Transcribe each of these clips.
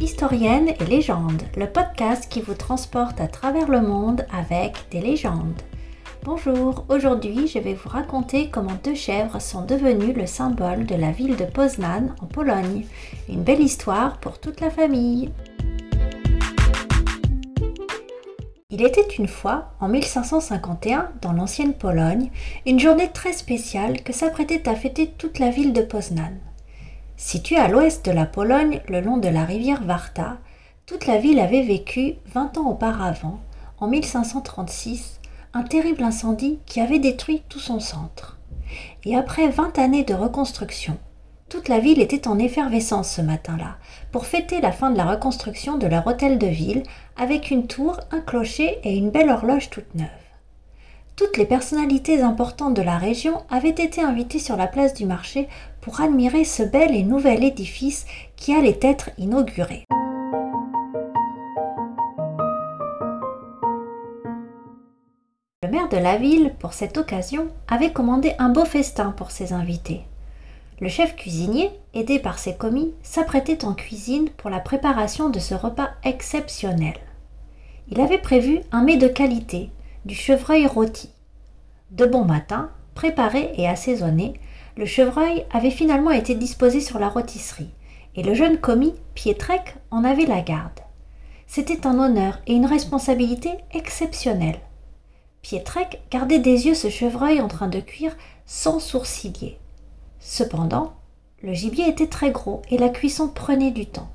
Historienne et légende, le podcast qui vous transporte à travers le monde avec des légendes. Bonjour, aujourd'hui je vais vous raconter comment deux chèvres sont devenues le symbole de la ville de Poznan en Pologne. Une belle histoire pour toute la famille. Il était une fois, en 1551, dans l'ancienne Pologne, une journée très spéciale que s'apprêtait à fêter toute la ville de Poznan. Située à l'ouest de la Pologne, le long de la rivière Warta, toute la ville avait vécu, vingt ans auparavant, en 1536, un terrible incendie qui avait détruit tout son centre. Et après vingt années de reconstruction, toute la ville était en effervescence ce matin-là, pour fêter la fin de la reconstruction de leur hôtel de ville, avec une tour, un clocher et une belle horloge toute neuve. Toutes les personnalités importantes de la région avaient été invitées sur la place du marché pour admirer ce bel et nouvel édifice qui allait être inauguré. Le maire de la ville, pour cette occasion, avait commandé un beau festin pour ses invités. Le chef cuisinier, aidé par ses commis, s'apprêtait en cuisine pour la préparation de ce repas exceptionnel. Il avait prévu un mets de qualité, du chevreuil rôti. De bon matin, préparé et assaisonné, le chevreuil avait finalement été disposé sur la rôtisserie, et le jeune commis, Pietrek, en avait la garde. C'était un honneur et une responsabilité exceptionnelle. Pietrek gardait des yeux ce chevreuil en train de cuire sans sourciller. Cependant, le gibier était très gros et la cuisson prenait du temps.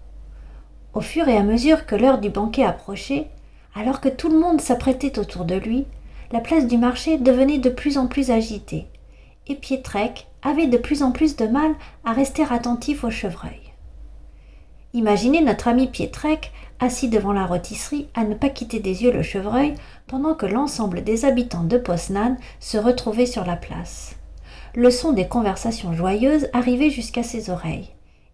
Au fur et à mesure que l'heure du banquet approchait, alors que tout le monde s'apprêtait autour de lui, la place du marché devenait de plus en plus agitée, et Pietrek avait de plus en plus de mal à rester attentif au chevreuil. Imaginez notre ami Pietrek assis devant la rôtisserie à ne pas quitter des yeux le chevreuil pendant que l'ensemble des habitants de Poznan se retrouvaient sur la place. Le son des conversations joyeuses arrivait jusqu'à ses oreilles,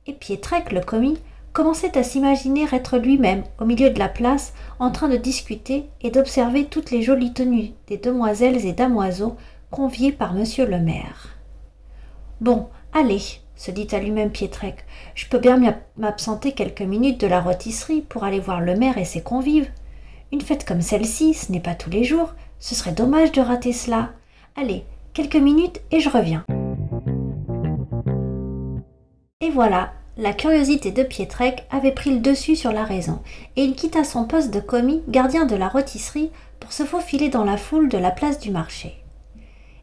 et Pietrek le commis commençait à s'imaginer être lui-même au milieu de la place en train de discuter et d'observer toutes les jolies tenues des demoiselles et damoiseaux conviés par monsieur le maire. Bon, allez, se dit à lui-même Pietrek, je peux bien m'absenter quelques minutes de la rôtisserie pour aller voir le maire et ses convives. Une fête comme celle-ci, ce n'est pas tous les jours, ce serait dommage de rater cela. Allez, quelques minutes et je reviens. Et voilà, la curiosité de Pietrek avait pris le dessus sur la raison, et il quitta son poste de commis, gardien de la rôtisserie, pour se faufiler dans la foule de la place du marché.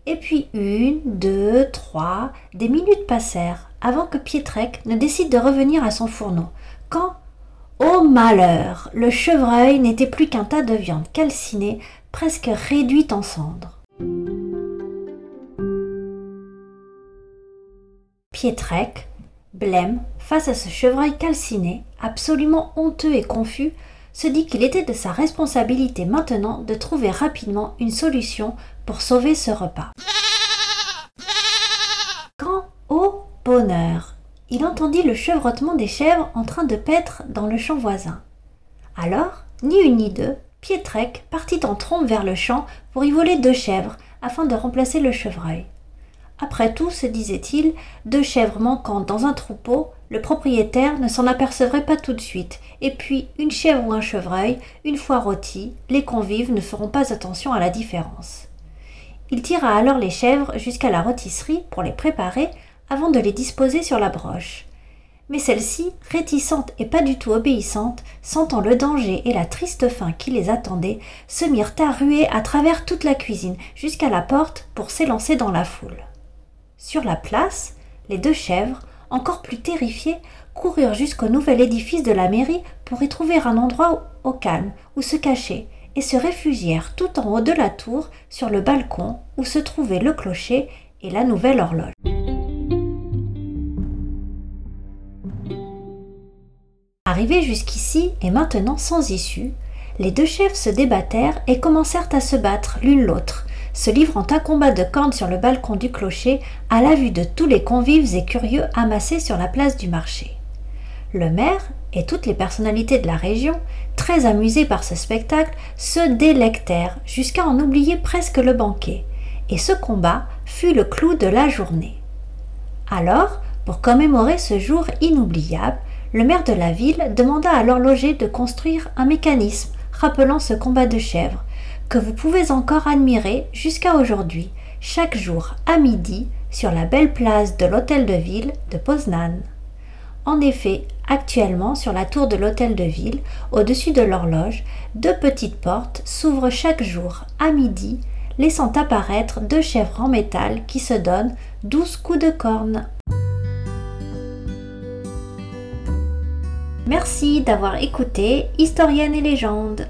Et puis une, deux, trois, des minutes passèrent avant que Pietrek ne décide de revenir à son fourneau, quand, ô malheur, le chevreuil n'était plus qu'un tas de viande calcinée, presque réduite en cendres. Pietrek, blême, face à ce chevreuil calciné, absolument honteux et confus, se dit qu'il était de sa responsabilité maintenant de trouver rapidement une solution pour sauver ce repas. Quand, ô bonheur, il entendit le chevrotement des chèvres en train de paître dans le champ voisin. Alors, ni une ni deux, Pietrek partit en trompe vers le champ pour y voler deux chèvres afin de remplacer le chevreuil. Après tout, se disait-il, deux chèvres manquantes dans un troupeau, le propriétaire ne s'en apercevrait pas tout de suite, et puis une chèvre ou un chevreuil, une fois rôti, les convives ne feront pas attention à la différence. Il tira alors les chèvres jusqu'à la rôtisserie pour les préparer avant de les disposer sur la broche. Mais celles-ci, réticentes et pas du tout obéissantes, sentant le danger et la triste faim qui les attendait, se mirent à ruer à travers toute la cuisine jusqu'à la porte pour s'élancer dans la foule. Sur la place, les deux chèvres, encore plus terrifiées, coururent jusqu'au nouvel édifice de la mairie pour y trouver un endroit au calme où se cacher et se réfugièrent tout en haut de la tour sur le balcon où se trouvait le clocher et la nouvelle horloge. Arrivés jusqu'ici et maintenant sans issue, les deux chefs se débattèrent et commencèrent à se battre l'une l'autre, se livrant un combat de cornes sur le balcon du clocher à la vue de tous les convives et curieux amassés sur la place du marché. Le maire et toutes les personnalités de la région, très amusés par ce spectacle, se délectèrent jusqu'à en oublier presque le banquet, et ce combat fut le clou de la journée. Alors, pour commémorer ce jour inoubliable, Le maire de la ville demanda à l'horloger de construire un mécanisme rappelant ce combat de chèvres, que vous pouvez encore admirer jusqu'à aujourd'hui, chaque jour à midi, sur la belle place de l'hôtel de ville de Poznan. En effet, actuellement sur la tour de l'hôtel de ville, au-dessus de l'horloge, deux petites portes s'ouvrent chaque jour à midi, laissant apparaître deux chèvres en métal qui se donnent douze coups de corne. Merci d'avoir écouté Historienne et légende.